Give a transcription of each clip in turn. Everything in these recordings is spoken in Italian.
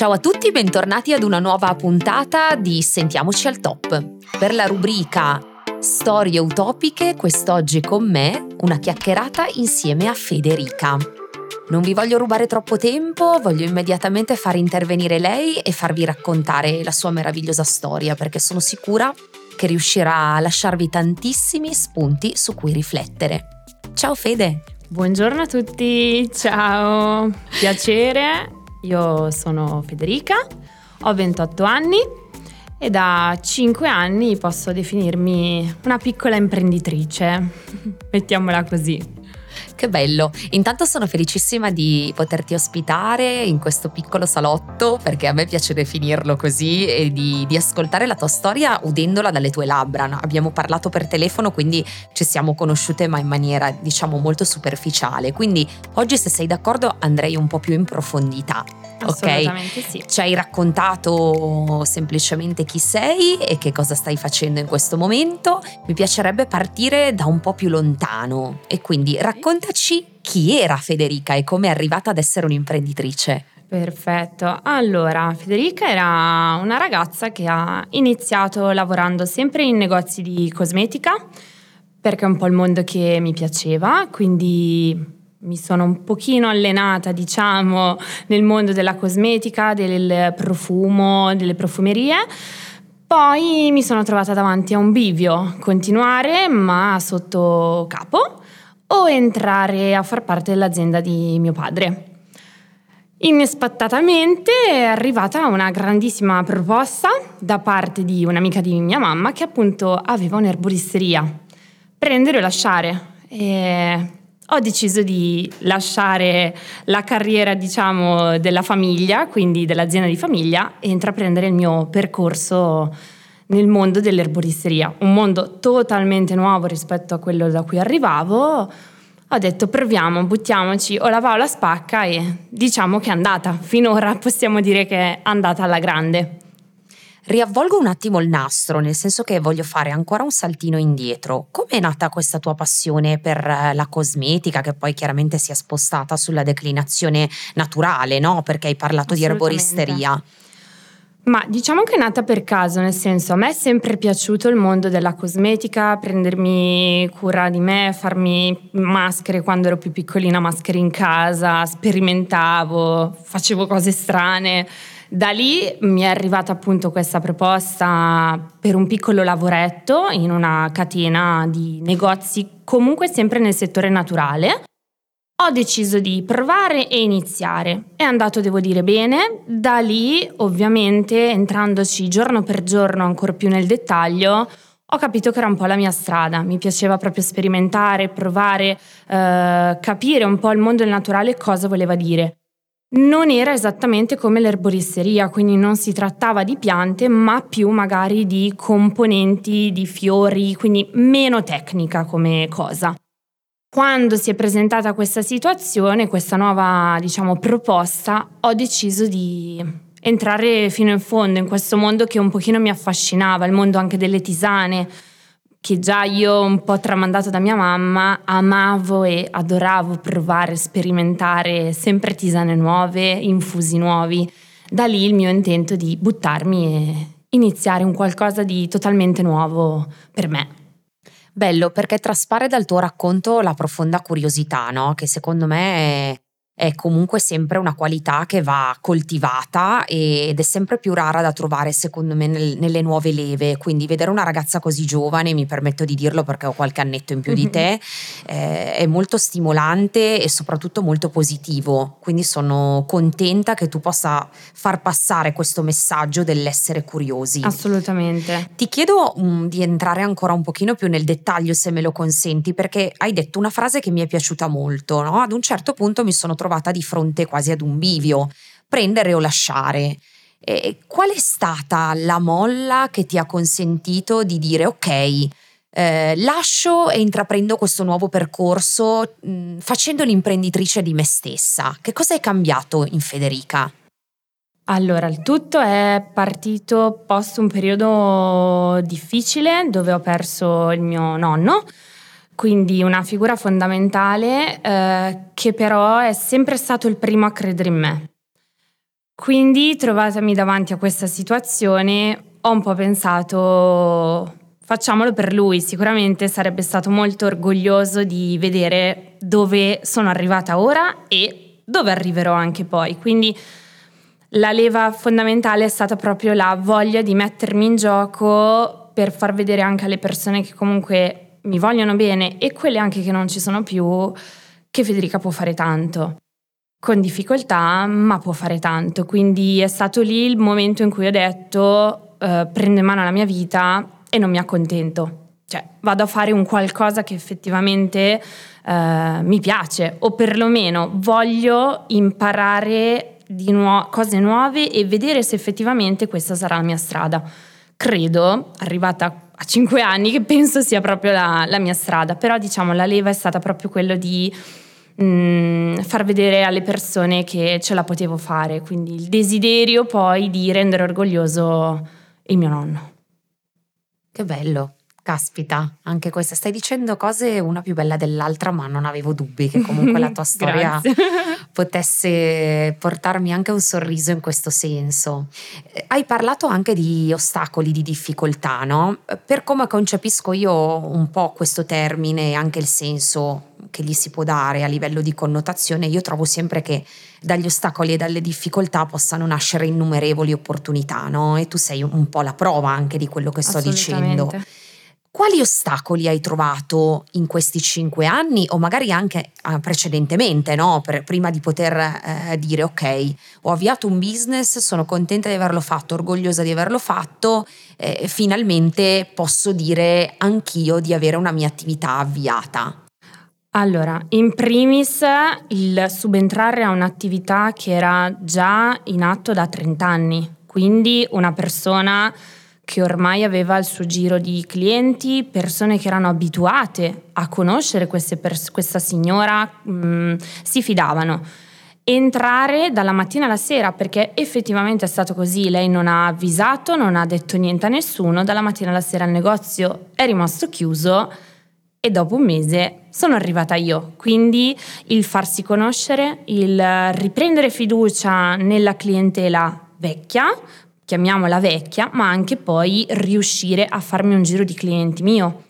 Ciao a tutti, bentornati ad una nuova puntata di Sentiamoci al top. Per la rubrica Storie utopiche, quest'oggi con me una chiacchierata insieme a Federica. Non vi voglio rubare troppo tempo, voglio immediatamente far intervenire lei e farvi raccontare la sua meravigliosa storia perché sono sicura che riuscirà a lasciarvi tantissimi spunti su cui riflettere. Ciao Fede! Buongiorno a tutti, ciao, piacere, io sono Federica, ho 28 anni e da 5 anni posso definirmi una piccola imprenditrice, mettiamola così. Che bello! Intanto sono felicissima di poterti ospitare in questo piccolo salotto, perché a me piace definirlo così, e di, di, ascoltare la tua storia udendola dalle tue labbra. Abbiamo parlato per telefono, quindi ci siamo conosciute, ma in maniera diciamo molto superficiale. Quindi oggi, se sei d'accordo, andrei un po' più in profondità. Assolutamente sì. Ci hai raccontato semplicemente chi sei e che cosa stai facendo in questo momento. Mi piacerebbe partire da un po' più lontano e quindi raccontaci chi era Federica e come è arrivata ad essere un'imprenditrice. Perfetto, allora Federica era una ragazza che ha iniziato lavorando sempre in negozi di cosmetica perché è un po' il mondo che mi piaceva, quindi mi sono un pochino allenata, diciamo, nel mondo della cosmetica, del profumo, delle profumerie. Poi mi sono trovata davanti a un bivio, continuare ma sotto capo o entrare a far parte dell'azienda di mio padre. Inaspettatamente è arrivata una grandissima proposta da parte di un'amica di mia mamma che appunto aveva un'erboristeria. Prendere o lasciare. E ho deciso di lasciare la carriera, diciamo, della famiglia, quindi dell'azienda di famiglia, e intraprendere il mio percorso nel mondo dell'erboristeria, un mondo totalmente nuovo rispetto a quello da cui arrivavo. Ho detto proviamo, buttiamoci, o la va o la spacca e diciamo che è andata. Finora possiamo dire che è andata alla grande. Riavvolgo un attimo il nastro, nel senso che voglio fare ancora un saltino indietro. Come è nata questa tua passione per eh, la cosmetica, che poi chiaramente si è spostata sulla declinazione naturale, no? Perché hai parlato di erboristeria. Ma diciamo che è nata per caso, nel senso a me è sempre piaciuto il mondo della cosmetica, prendermi cura di me, farmi maschere quando ero più piccolina, maschere in casa, sperimentavo, facevo cose strane. Da lì mi è arrivata appunto questa proposta per un piccolo lavoretto in una catena di negozi, comunque sempre nel settore naturale. Ho deciso di provare e iniziare. È andato, devo dire, bene. Da lì, ovviamente, entrandoci giorno per giorno ancora più nel dettaglio, ho capito che era un po' la mia strada. Mi piaceva proprio sperimentare, provare, eh, capire un po' il mondo del naturale cosa voleva dire non era esattamente come l'erboristeria, quindi non si trattava di piante, ma più magari di componenti, di fiori, quindi meno tecnica come cosa. Quando si è presentata questa situazione, questa nuova, diciamo, proposta, ho deciso di entrare fino in fondo in questo mondo che un pochino mi affascinava, il mondo anche delle tisane, che già io un po' tramandato da mia mamma amavo e adoravo provare, sperimentare sempre tisane nuove, infusi nuovi. Da lì il mio intento di buttarmi e iniziare un qualcosa di totalmente nuovo per me. Bello perché traspare dal tuo racconto la profonda curiosità, no? che secondo me è comunque sempre una qualità che va coltivata ed è sempre più rara da trovare secondo me nel, nelle nuove leve, quindi vedere una ragazza così giovane, mi permetto di dirlo perché ho qualche annetto in più di te, eh, è molto stimolante e soprattutto molto positivo, quindi sono contenta che tu possa far passare questo messaggio dell'essere curiosi. Assolutamente. Ti chiedo um, di entrare ancora un pochino più nel dettaglio se me lo consenti perché hai detto una frase che mi è piaciuta molto, no? ad un certo punto mi sono trovata trovata di fronte quasi ad un bivio. prendere o lasciare. E qual è stata la molla che ti ha consentito di dire ok, eh, lascio e intraprendo questo nuovo percorso mh, mm, facendo l'imprenditrice di me stessa? Che cosa è cambiato in Federica? Allora, il tutto è partito post un periodo difficile dove ho perso il mio nonno, quindi una figura fondamentale eh, che però è sempre stato il primo a credere in me. Quindi, trovatemi davanti a questa situazione, ho un po' pensato facciamolo per lui, sicuramente sarebbe stato molto orgoglioso di vedere dove sono arrivata ora e dove arriverò anche poi. Quindi la leva fondamentale è stata proprio la voglia di mettermi in gioco per far vedere anche alle persone che comunque mi vogliono bene e quelle anche che non ci sono più, che Federica può fare tanto con difficoltà, ma può fare tanto. Quindi è stato lì il momento in cui ho detto eh, prendo in mano la mia vita e non mi accontento. Cioè, vado a fare un qualcosa che effettivamente eh, mi piace o perlomeno voglio imparare nuo- cose nuove e vedere se effettivamente questa sarà la mia strada. Credo, arrivata a cinque anni, che penso sia proprio la, la mia strada, però diciamo la leva è stata proprio quello di mh, mm, far vedere alle persone che ce la potevo fare, quindi il desiderio poi di rendere orgoglioso il mio nonno. Che bello. Caspita, anche questa. Stai dicendo cose una più bella dell'altra, ma non avevo dubbi che comunque la tua storia potesse portarmi anche un sorriso in questo senso. Eh, hai parlato anche di ostacoli, di difficoltà, no? Per come concepisco io un po' questo termine e anche il senso che gli si può dare a livello di connotazione, io trovo sempre che dagli ostacoli e dalle difficoltà possano nascere innumerevoli opportunità, no? E tu sei un po' la prova anche di quello che sto dicendo. Quali ostacoli hai trovato in questi cinque anni o magari anche uh, precedentemente, no? per, prima di poter uh, dire ok, ho avviato un business, sono contenta di averlo fatto, orgogliosa di averlo fatto, eh, finalmente posso dire anch'io di avere una mia attività avviata? Allora, in primis il subentrare a un'attività che era già in atto da 30 anni, quindi una persona che ormai aveva il suo giro di clienti, persone che erano abituate a conoscere pers- questa signora, mh, mm, si fidavano. Entrare dalla mattina alla sera, perché effettivamente è stato così, lei non ha avvisato, non ha detto niente a nessuno, dalla mattina alla sera il negozio è rimasto chiuso e dopo un mese sono arrivata io. Quindi il farsi conoscere, il riprendere fiducia nella clientela vecchia, chiamiamola vecchia, ma anche poi riuscire a farmi un giro di clienti mio.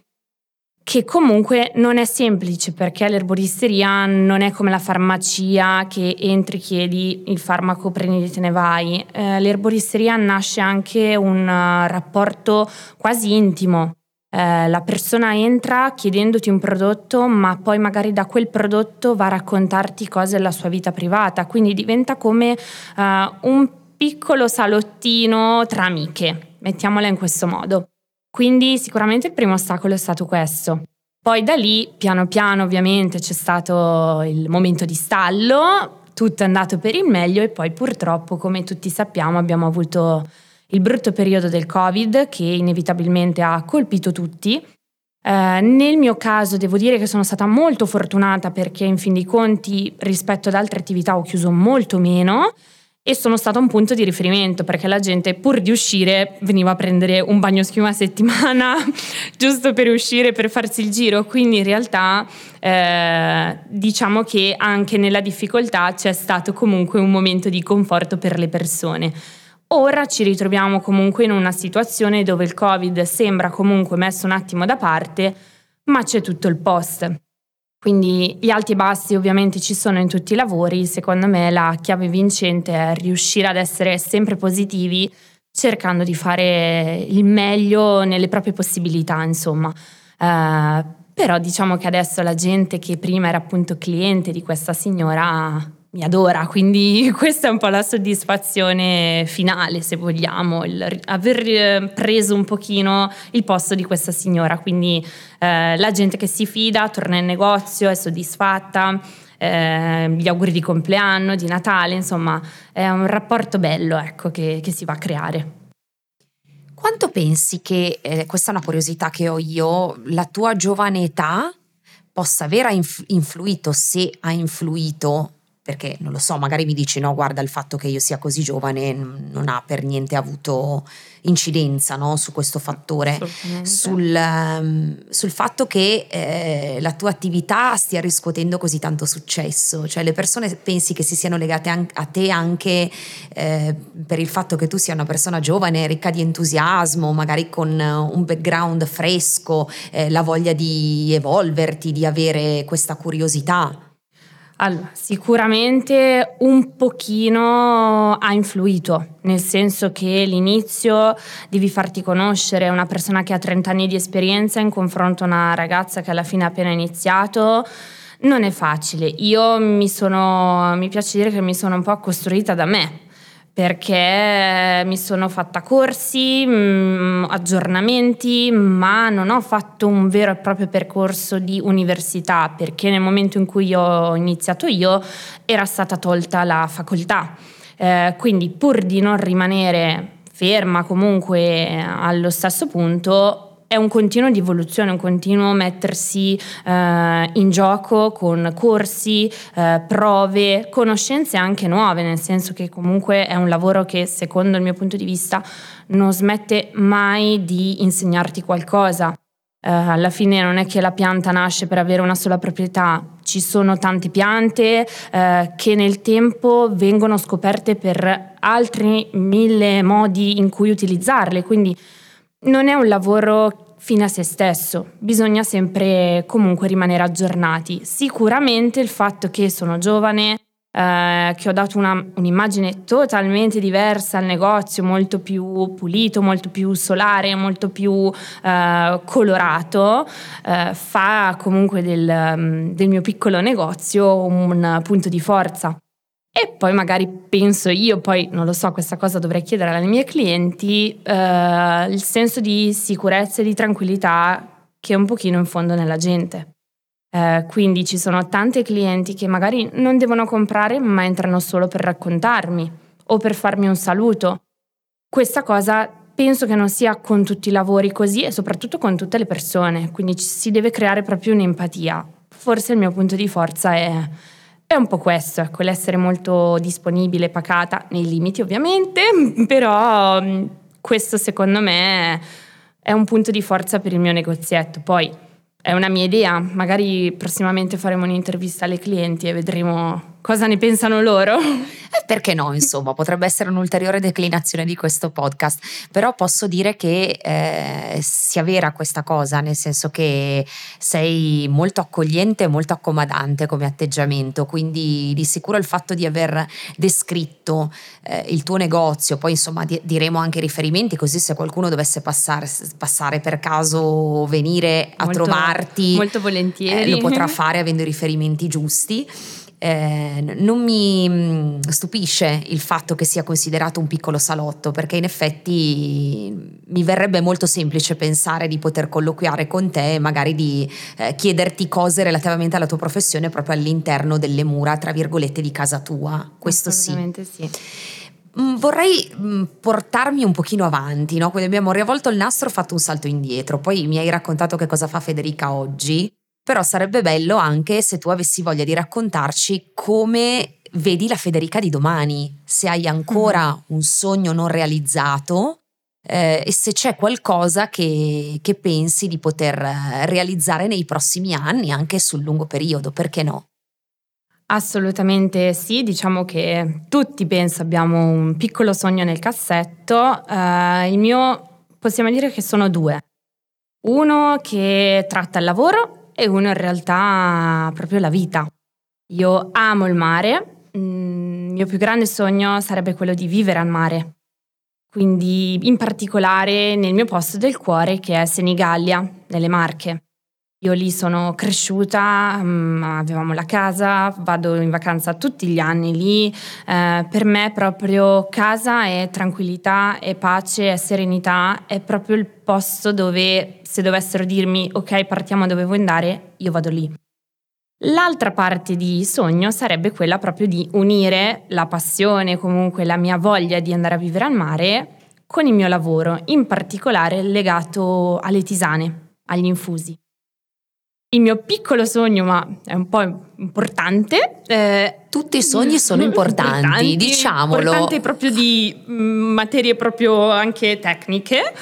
Che comunque non è semplice perché l'erboristeria non è come la farmacia che entri, chiedi il farmaco, prendi e te ne vai. Eh, l'erboristeria nasce anche un uh, rapporto quasi intimo. Eh, la persona entra chiedendoti un prodotto, ma poi magari da quel prodotto va a raccontarti cose della sua vita privata, quindi diventa come uh, un piccolo salottino tra amiche, mettiamola in questo modo. Quindi sicuramente il primo ostacolo è stato questo. Poi da lì, piano piano ovviamente c'è stato il momento di stallo, tutto è andato per il meglio e poi purtroppo, come tutti sappiamo, abbiamo avuto il brutto periodo del Covid che inevitabilmente ha colpito tutti. Eh, nel mio caso devo dire che sono stata molto fortunata perché in fin dei conti rispetto ad altre attività ho chiuso molto meno e sono stata un punto di riferimento perché la gente pur di uscire veniva a prendere un bagno schiuma a settimana giusto per uscire, per farsi il giro, quindi in realtà eh, diciamo che anche nella difficoltà c'è stato comunque un momento di conforto per le persone. Ora ci ritroviamo comunque in una situazione dove il Covid sembra comunque messo un attimo da parte, ma c'è tutto il post. Quindi gli alti e bassi ovviamente ci sono in tutti i lavori, secondo me la chiave vincente è riuscire ad essere sempre positivi cercando di fare il meglio nelle proprie possibilità, insomma. Uh, però diciamo che adesso la gente che prima era appunto cliente di questa signora mi adora, quindi questa è un po' la soddisfazione finale, se vogliamo, il, aver eh, preso un pochino il posto di questa signora, quindi eh, la gente che si fida torna in negozio, è soddisfatta, eh, gli auguri di compleanno, di Natale, insomma è un rapporto bello ecco, che, che si va a creare. Quanto pensi che, eh, questa è una curiosità che ho io, la tua giovane età possa aver influito, se ha influito perché non lo so, magari mi dici no, guarda il fatto che io sia così giovane non ha per niente avuto incidenza no, su questo fattore, sul, um, sul, fatto che eh, la tua attività stia riscuotendo così tanto successo, cioè le persone pensi che si siano legate an- a te anche eh, per il fatto che tu sia una persona giovane, ricca di entusiasmo, magari con un background fresco, eh, la voglia di evolverti, di avere questa curiosità. Allora, sicuramente un pochino ha influito, nel senso che l'inizio devi farti conoscere una persona che ha 30 anni di esperienza in confronto a una ragazza che alla fine ha appena iniziato. Non è facile. Io mi sono, mi piace dire che mi sono un po' costruita da me, perché mi sono fatta corsi, mh, mm, aggiornamenti, ma non ho fatto un vero e proprio percorso di università, perché nel momento in cui ho iniziato io era stata tolta la facoltà. Eh, quindi pur di non rimanere ferma comunque allo stesso punto, è un continuo di evoluzione, un continuo mettersi eh, in gioco con corsi, eh, prove, conoscenze anche nuove, nel senso che comunque è un lavoro che secondo il mio punto di vista non smette mai di insegnarti qualcosa. Uh, alla fine non è che la pianta nasce per avere una sola proprietà, ci sono tante piante uh, che nel tempo vengono scoperte per altri mille modi in cui utilizzarle, quindi non è un lavoro fine a se stesso, bisogna sempre comunque rimanere aggiornati. Sicuramente il fatto che sono giovane, eh, che ho dato una, un'immagine totalmente diversa al negozio, molto più pulito, molto più solare, molto più eh, colorato, eh, fa comunque del, del mio piccolo negozio un punto di forza. E poi magari penso io, poi non lo so, questa cosa dovrei chiedere alle mie clienti, eh, il senso di sicurezza e di tranquillità che è un pochino in fondo nella gente. Eh, quindi ci sono tante clienti che magari non devono comprare ma entrano solo per raccontarmi o per farmi un saluto. Questa cosa penso che non sia con tutti i lavori così e soprattutto con tutte le persone, quindi ci si deve creare proprio un'empatia. Forse il mio punto di forza è è un po' questo, ecco, l'essere molto disponibile, pacata, nei limiti ovviamente, però mm, questo secondo me è un punto di forza per il mio negozietto. Poi è una mia idea, magari prossimamente faremo un'intervista alle clienti e vedremo cosa ne pensano loro. Eh, perché no, insomma, potrebbe essere un'ulteriore declinazione di questo podcast, però posso dire che eh, sia vera questa cosa, nel senso che sei molto accogliente e molto accomodante come atteggiamento, quindi di sicuro il fatto di aver descritto eh, il tuo negozio, poi insomma di- diremo anche riferimenti, così se qualcuno dovesse passare, passare per caso venire a molto, trovarti, molto volentieri. Eh, lo potrà fare avendo i riferimenti giusti eh, non mi mm, stupisce il fatto che sia considerato un piccolo salotto, perché in effetti mi verrebbe molto semplice pensare di poter colloquiare con te e magari di eh, chiederti cose relativamente alla tua professione proprio all'interno delle mura, tra virgolette, di casa tua. Questo sì. sì. Mm, vorrei mm, portarmi un pochino avanti, no? quindi abbiamo riavvolto il nastro, ho fatto un salto indietro, poi mi hai raccontato che cosa fa Federica oggi però sarebbe bello anche se tu avessi voglia di raccontarci come vedi la Federica di domani, se hai ancora mm-hmm. un sogno non realizzato eh, e se c'è qualcosa che, che pensi di poter realizzare nei prossimi anni, anche sul lungo periodo, perché no? Assolutamente sì, diciamo che tutti penso abbiamo un piccolo sogno nel cassetto. Uh, il mio possiamo dire che sono due. Uno che tratta il lavoro e uno in realtà proprio la vita. Io amo il mare, mm, il mio più grande sogno sarebbe quello di vivere al mare, quindi in particolare nel mio posto del cuore che è Senigallia, nelle Marche. Io lì sono cresciuta, um, avevamo la casa, vado in vacanza tutti gli anni lì. Eh, per me proprio casa è tranquillità, è pace, è serenità, è proprio il posto dove se dovessero dirmi ok partiamo dove vuoi andare, io vado lì. L'altra parte di sogno sarebbe quella proprio di unire la passione, comunque la mia voglia di andare a vivere al mare con il mio lavoro, in particolare legato alle tisane, agli infusi. Il mio piccolo sogno, ma è un po' importante. Eh, Tutti i sogni sono importanti, importanti diciamolo. Importante proprio di mm, materie proprio anche tecniche.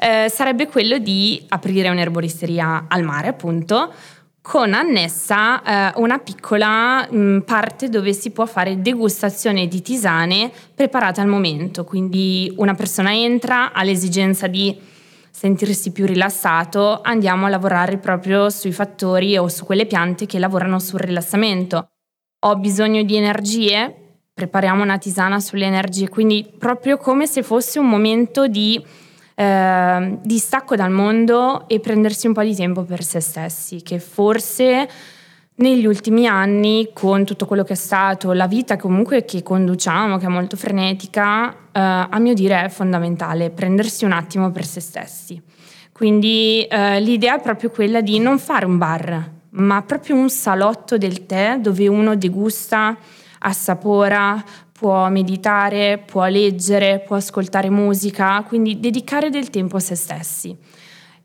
Eh, sarebbe quello di aprire un'erboristeria al mare, appunto, con annessa eh, una piccola mh, mm, parte dove si può fare degustazione di tisane preparate al momento. Quindi una persona entra, ha l'esigenza di sentirsi più rilassato, andiamo a lavorare proprio sui fattori o su quelle piante che lavorano sul rilassamento. Ho bisogno di energie? Prepariamo una tisana sulle energie, quindi proprio come se fosse un momento di eh, distacco dal mondo e prendersi un po' di tempo per se stessi, che forse negli ultimi anni, con tutto quello che è stato, la vita comunque che conduciamo, che è molto frenetica, eh, a mio dire è fondamentale prendersi un attimo per se stessi. Quindi eh, l'idea è proprio quella di non fare un bar, ma proprio un salotto del tè dove uno degusta, assapora, può meditare, può leggere, può ascoltare musica, quindi dedicare del tempo a se stessi.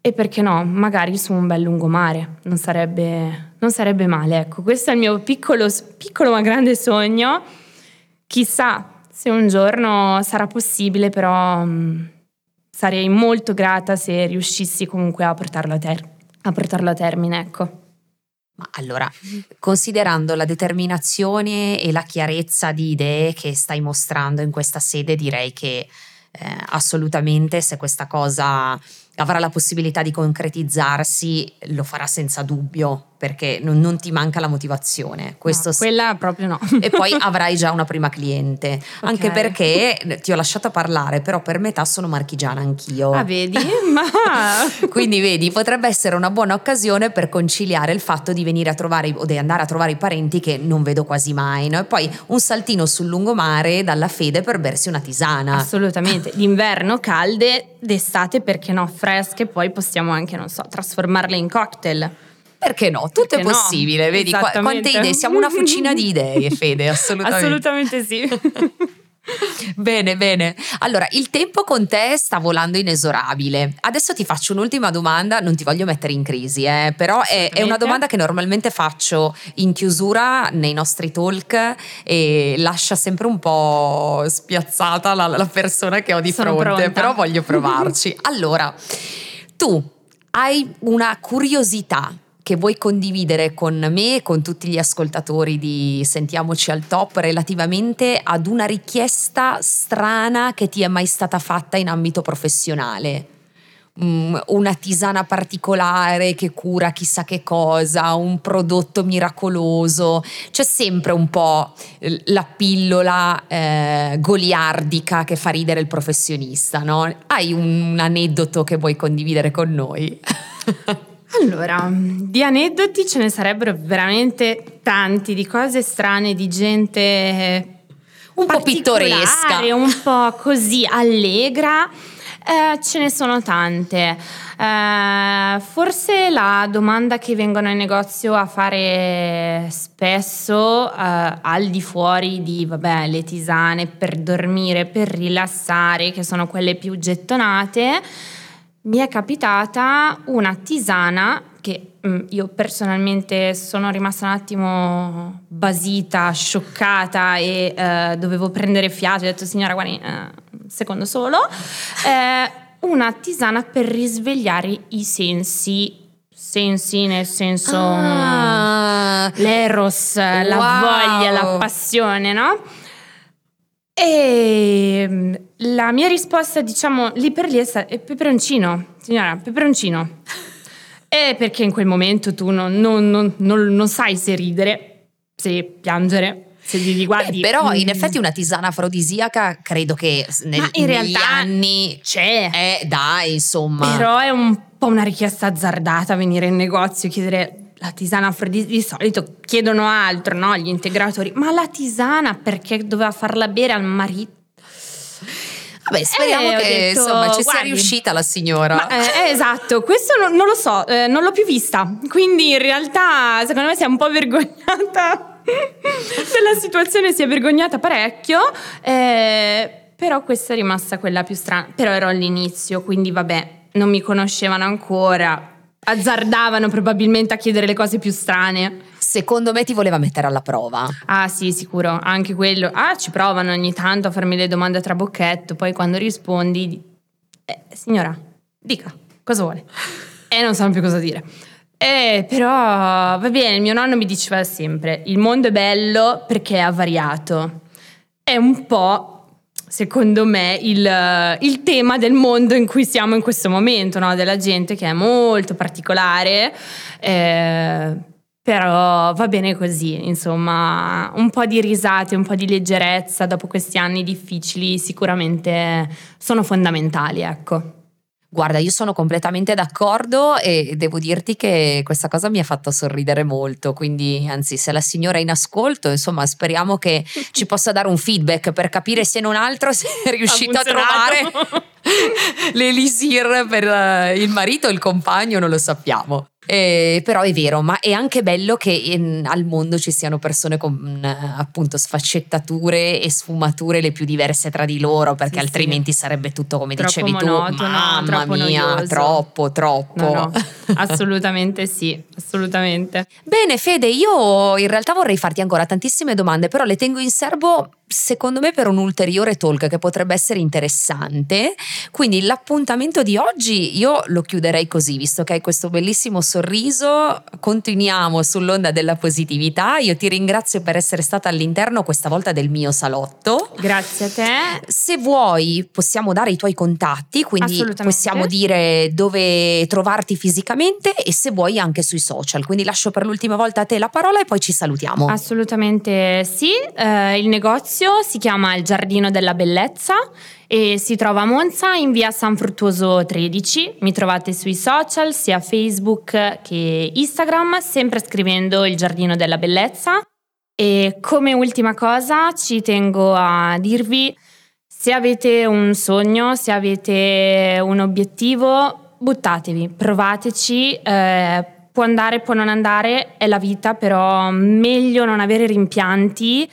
E perché no, magari su un bel lungomare, non sarebbe, non sarebbe male. Ecco, questo è il mio piccolo, piccolo ma grande sogno. Chissà se un giorno sarà possibile, però mm, sarei molto grata se riuscissi comunque a portarlo a, ter- a, portarlo a termine. Ecco. Allora, considerando la determinazione e la chiarezza di idee che stai mostrando in questa sede, direi che eh, assolutamente se questa cosa avrà la possibilità di concretizzarsi, lo farà senza dubbio perché non, non ti manca la motivazione. Questo no, quella proprio no. e poi avrai già una prima cliente, okay. anche perché ti ho lasciato parlare, però per metà sono marchigiana anch'io. Ah, vedi? Ma... Quindi vedi, potrebbe essere una buona occasione per conciliare il fatto di venire a trovare o di andare a trovare i parenti che non vedo quasi mai, no? E poi un saltino sul lungomare dalla fede per bersi una tisana. Assolutamente, d'inverno calde, d'estate perché no, fresche, poi possiamo anche, non so, trasformarle in cocktail. Perché no? Tutto Perché è possibile, no? vedi quante idee, siamo una fucina di idee, Fede, assolutamente. assolutamente sì. bene, bene. Allora, il tempo con te sta volando inesorabile. Adesso ti faccio un'ultima domanda, non ti voglio mettere in crisi, eh, però è, è, una domanda che normalmente faccio in chiusura nei nostri talk e lascia sempre un po' spiazzata la, la persona che ho di Sono fronte, pronta. però voglio provarci. allora, tu hai una curiosità che vuoi condividere con me e con tutti gli ascoltatori di Sentiamoci al Top relativamente ad una richiesta strana che ti è mai stata fatta in ambito professionale? Mm, una tisana particolare che cura chissà che cosa, un prodotto miracoloso, c'è sempre un po' la pillola eh, goliardica che fa ridere il professionista, no? Hai un, un aneddoto che vuoi condividere con noi? Allora, di aneddoti ce ne sarebbero veramente tanti, di cose strane, di gente eh, un po' pittoresca, un po' così allegra. Eh, ce ne sono tante. Eh, forse la domanda che vengono in negozio a fare spesso, eh, al di fuori di vabbè, le tisane per dormire, per rilassare, che sono quelle più gettonate, mi è capitata una tisana che mm, io personalmente sono rimasta un attimo basita, scioccata e eh, dovevo prendere fiato. Ho detto, signora, guardi, eh, secondo solo. Eh, una tisana per risvegliare i sensi sensi nel senso ah, l'eros, wow. la voglia, la passione, no? E mm, la mia risposta, diciamo, lì per lì è stata peperoncino, signora, peperoncino. E perché in quel momento tu non, non, non, non sai se ridere, se piangere, se gli guardi. Beh, però mm. in effetti una tisana afrodisiaca credo che nel, in negli anni c'è. Eh, dai, insomma. Però è un po' una richiesta azzardata venire in negozio e chiedere la tisana di, di solito chiedono altro, no? Gli integratori, ma la tisana perché doveva farla bere al marito? Vabbè, speriamo Eh, che detto, insomma ci sia guardi, riuscita la signora. Ma, eh, eh, esatto, questo non, non lo so, eh, non l'ho più vista, quindi in realtà secondo me si è un po' vergognata della situazione, si è vergognata parecchio, eh, però questa è rimasta quella più strana, però ero all'inizio, quindi vabbè, non mi conoscevano ancora, azzardavano probabilmente a chiedere le cose più strane. Secondo me ti voleva mettere alla prova. Ah sì, sicuro, anche quello. Ah, ci provano ogni tanto a farmi le domande a trabocchetto, poi quando rispondi... di- Eh, signora, dica, cosa vuole? E non sanno più cosa dire. Eh, però va bene, mio nonno mi diceva sempre, il mondo è bello perché è avariato. È un po', secondo me, il, il tema del mondo in cui siamo in questo momento, no? della gente che è molto particolare. eh, però va bene così, insomma, un po' di risate, un po' di leggerezza dopo questi anni difficili sicuramente sono fondamentali, ecco. Guarda, io sono completamente d'accordo e devo dirti che questa cosa mi ha fatto sorridere molto, quindi anzi se la signora è in ascolto, insomma speriamo che ci possa dare un feedback per capire se non altro se è riuscita a trovare l'elisir per eh, il marito o il compagno, non lo sappiamo. Eh, però è vero, ma è anche bello che in- al mondo ci siano persone con eh, appunto sfaccettature e sfumature le più diverse tra di loro, perché Sì, sì. altrimenti sarebbe tutto come Troppo dicevi tu, monotono, mamma troppo mia, noioso. troppo, troppo. No, no, assolutamente sì, assolutamente. Bene, Fede, io in realtà vorrei farti ancora tantissime domande, però le tengo in serbo secondo me per un ulteriore talk che potrebbe essere interessante. Quindi l'appuntamento di oggi io lo chiuderei così, visto che hai questo bellissimo sorriso, continuiamo sull'onda della positività. Io ti ringrazio per essere stata all'interno questa volta del mio salotto. Grazie a te. Se vuoi possiamo dare i tuoi contatti, quindi possiamo dire dove trovarti fisicamente e se vuoi anche sui social. Quindi lascio per l'ultima volta a te la parola e poi ci salutiamo. Assolutamente sì, Eh, il negozio si chiama Il Giardino della Bellezza e si trova a Monza in via San Fruttuoso 13. Mi trovate sui social, sia Facebook che Instagram, sempre scrivendo Il Giardino della Bellezza. E come ultima cosa ci tengo a dirvi, se avete un sogno, se avete un obiettivo, buttatevi, provateci. eh, può andare, può non andare, è la vita, però meglio non avere rimpianti,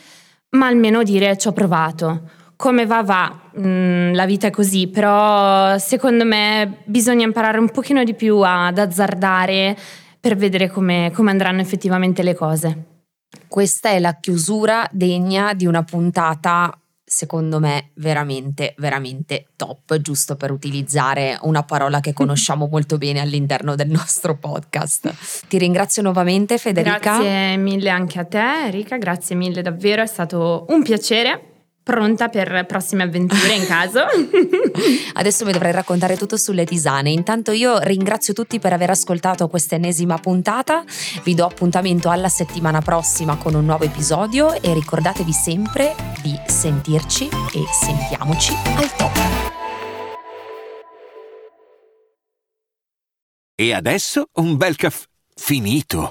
ma almeno dire ci ho provato. Come va va, Mm, la vita è così, però secondo me bisogna imparare un pochino di più ad azzardare per vedere come, come andranno effettivamente le cose. Questa è la chiusura degna di una puntata, secondo me, veramente, veramente top, giusto per utilizzare una parola che conosciamo molto bene all'interno del nostro podcast. Ti ringrazio nuovamente, Federica. Grazie mille anche a te, Enrica, grazie mille davvero, è stato un piacere. Pronta per prossime avventure in caso. Adesso mi dovrei raccontare tutto sulle tisane. Intanto io ringrazio tutti per aver ascoltato questa ennesima puntata. Vi do appuntamento alla settimana prossima con un nuovo episodio e ricordatevi sempre di sentirci e sentiamoci al top. E adesso un bel caffè finito.